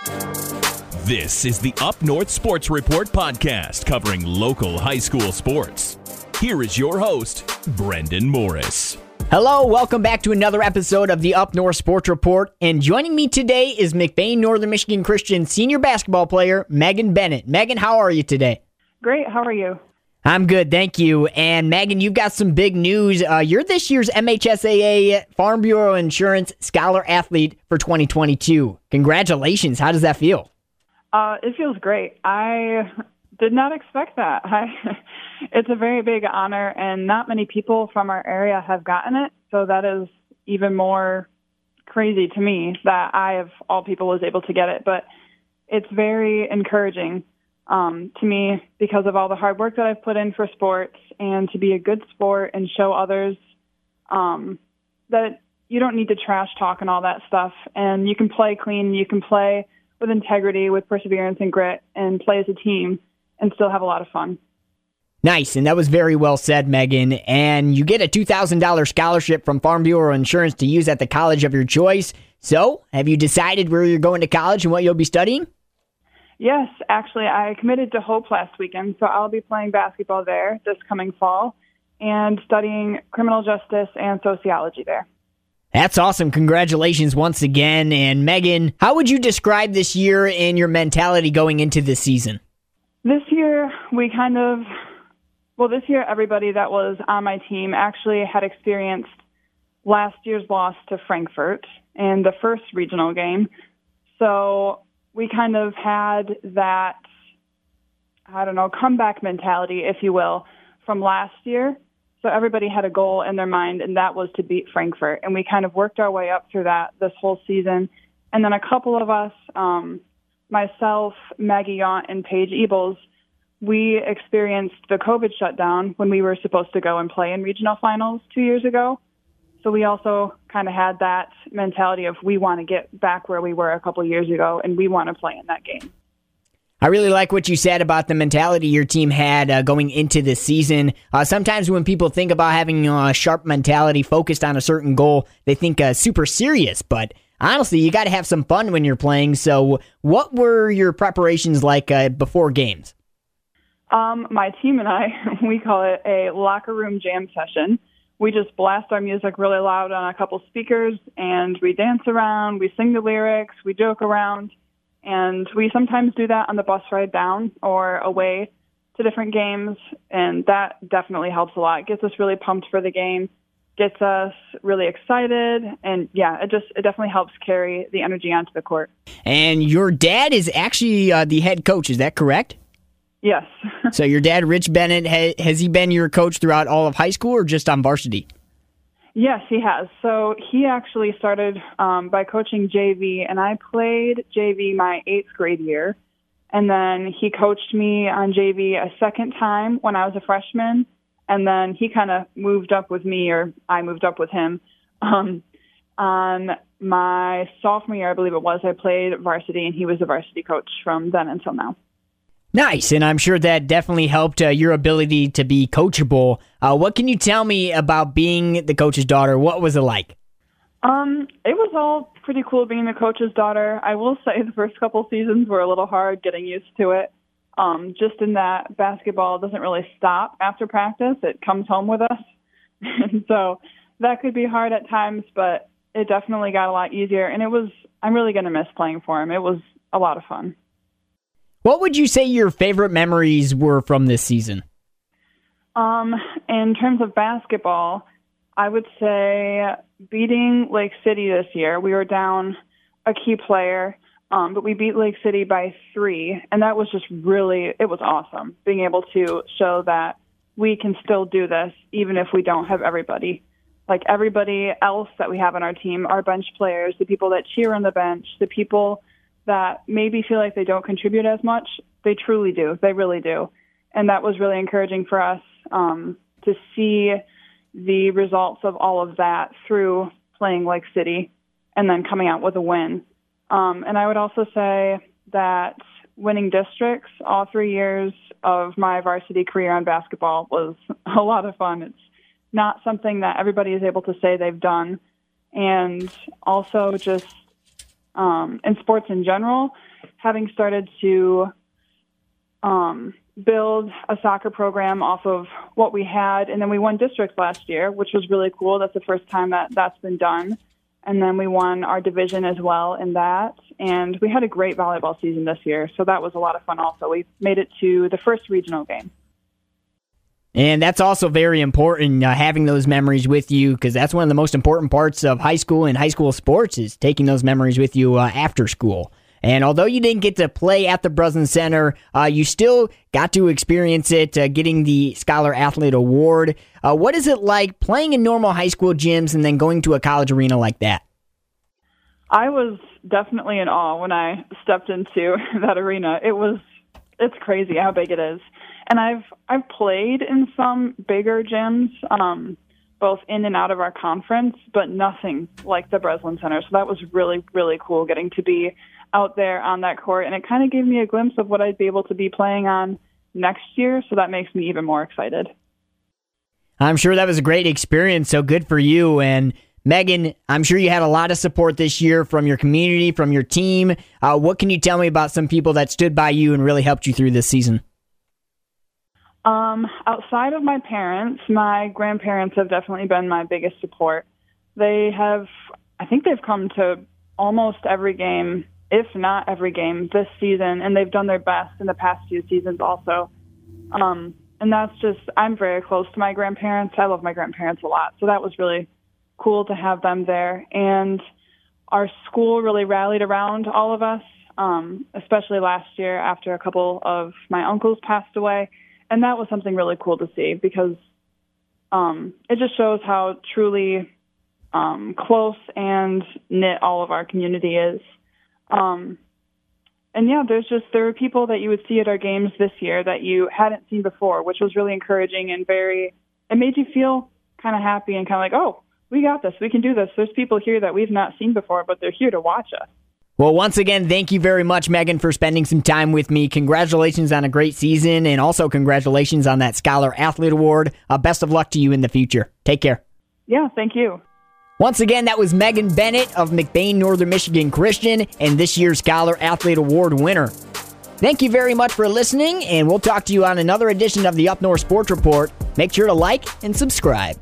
This is the Up North Sports Report podcast covering local high school sports. Here is your host, Brendan Morris. Hello, welcome back to another episode of the Up North Sports Report. And joining me today is McBain Northern Michigan Christian senior basketball player Megan Bennett. Megan, how are you today? Great. How are you? I'm good, thank you. And Megan, you've got some big news. Uh, you're this year's MHSAA Farm Bureau Insurance Scholar Athlete for 2022. Congratulations. How does that feel? Uh, it feels great. I did not expect that. I, it's a very big honor, and not many people from our area have gotten it. So that is even more crazy to me that I, of all people, was able to get it. But it's very encouraging um, to me because of all the hard work that I've put in for sports and to be a good sport and show others um, that you don't need to trash talk and all that stuff. And you can play clean, you can play with integrity, with perseverance and grit, and play as a team and still have a lot of fun. Nice, and that was very well said, Megan. And you get a $2,000 scholarship from Farm Bureau Insurance to use at the college of your choice. So, have you decided where you're going to college and what you'll be studying? Yes, actually, I committed to Hope last weekend, so I'll be playing basketball there this coming fall and studying criminal justice and sociology there. That's awesome. Congratulations once again. And Megan, how would you describe this year and your mentality going into this season? This year, we kind of, well, this year, everybody that was on my team actually had experienced last year's loss to Frankfort in the first regional game. So we kind of had that, I don't know, comeback mentality, if you will, from last year. So everybody had a goal in their mind, and that was to beat Frankfort. And we kind of worked our way up through that this whole season. And then a couple of us, um, myself, Maggie Yaunt, and Paige Ebels, we experienced the COVID shutdown when we were supposed to go and play in regional finals two years ago. So we also kind of had that mentality of we want to get back where we were a couple years ago and we want to play in that game. I really like what you said about the mentality your team had uh, going into this season. Uh, sometimes when people think about having a sharp mentality focused on a certain goal, they think uh, super serious. But honestly, you got to have some fun when you're playing. So, what were your preparations like uh, before games? Um, my team and I, we call it a locker room jam session we just blast our music really loud on a couple speakers and we dance around, we sing the lyrics, we joke around, and we sometimes do that on the bus ride down or away to different games, and that definitely helps a lot. Gets us really pumped for the game, gets us really excited, and yeah, it just it definitely helps carry the energy onto the court. And your dad is actually uh, the head coach, is that correct? Yes. so your dad, Rich Bennett, has he been your coach throughout all of high school or just on varsity? Yes, he has. So he actually started um, by coaching JV, and I played JV my eighth grade year. And then he coached me on JV a second time when I was a freshman. And then he kind of moved up with me, or I moved up with him. Um, on my sophomore year, I believe it was, I played varsity, and he was the varsity coach from then until now. Nice, and I'm sure that definitely helped uh, your ability to be coachable. Uh, what can you tell me about being the coach's daughter? What was it like? Um, it was all pretty cool being the coach's daughter. I will say the first couple seasons were a little hard getting used to it. Um, just in that basketball doesn't really stop after practice; it comes home with us, and so that could be hard at times. But it definitely got a lot easier, and it was. I'm really going to miss playing for him. It was a lot of fun. What would you say your favorite memories were from this season? Um, in terms of basketball, I would say beating Lake City this year. We were down a key player, um, but we beat Lake City by three, and that was just really it was awesome being able to show that we can still do this even if we don't have everybody. Like everybody else that we have on our team, our bench players, the people that cheer on the bench, the people that maybe feel like they don't contribute as much, they truly do. They really do. And that was really encouraging for us um, to see the results of all of that through playing Lake City and then coming out with a win. Um, and I would also say that winning districts all three years of my varsity career on basketball was a lot of fun. It's not something that everybody is able to say they've done. And also just um, in sports in general, having started to um, build a soccer program off of what we had, and then we won districts last year, which was really cool. That's the first time that that's been done. And then we won our division as well in that. And we had a great volleyball season this year, so that was a lot of fun also. We made it to the first regional game. And that's also very important, uh, having those memories with you, because that's one of the most important parts of high school and high school sports is taking those memories with you uh, after school. And although you didn't get to play at the Breslin Center, uh, you still got to experience it, uh, getting the Scholar Athlete Award. Uh, what is it like playing in normal high school gyms and then going to a college arena like that? I was definitely in awe when I stepped into that arena. It was it's crazy how big it is and I've I've played in some bigger gyms, um, both in and out of our conference, but nothing like the Breslin Center. So that was really really cool getting to be out there on that court, and it kind of gave me a glimpse of what I'd be able to be playing on next year. So that makes me even more excited. I'm sure that was a great experience. So good for you and. Megan, I'm sure you had a lot of support this year from your community, from your team. Uh, what can you tell me about some people that stood by you and really helped you through this season? Um, outside of my parents, my grandparents have definitely been my biggest support. They have, I think they've come to almost every game, if not every game this season, and they've done their best in the past few seasons also. Um, and that's just, I'm very close to my grandparents. I love my grandparents a lot. So that was really cool to have them there. And our school really rallied around all of us, um, especially last year after a couple of my uncles passed away and that was something really cool to see because um, it just shows how truly um, close and knit all of our community is. Um, and yeah, there's just there were people that you would see at our games this year that you hadn't seen before, which was really encouraging and very. It made you feel kind of happy and kind of like, oh, we got this, we can do this. There's people here that we've not seen before, but they're here to watch us. Well, once again, thank you very much, Megan, for spending some time with me. Congratulations on a great season, and also congratulations on that Scholar Athlete Award. Uh, best of luck to you in the future. Take care. Yeah, thank you. Once again, that was Megan Bennett of McBain Northern Michigan Christian and this year's Scholar Athlete Award winner. Thank you very much for listening, and we'll talk to you on another edition of the Up North Sports Report. Make sure to like and subscribe.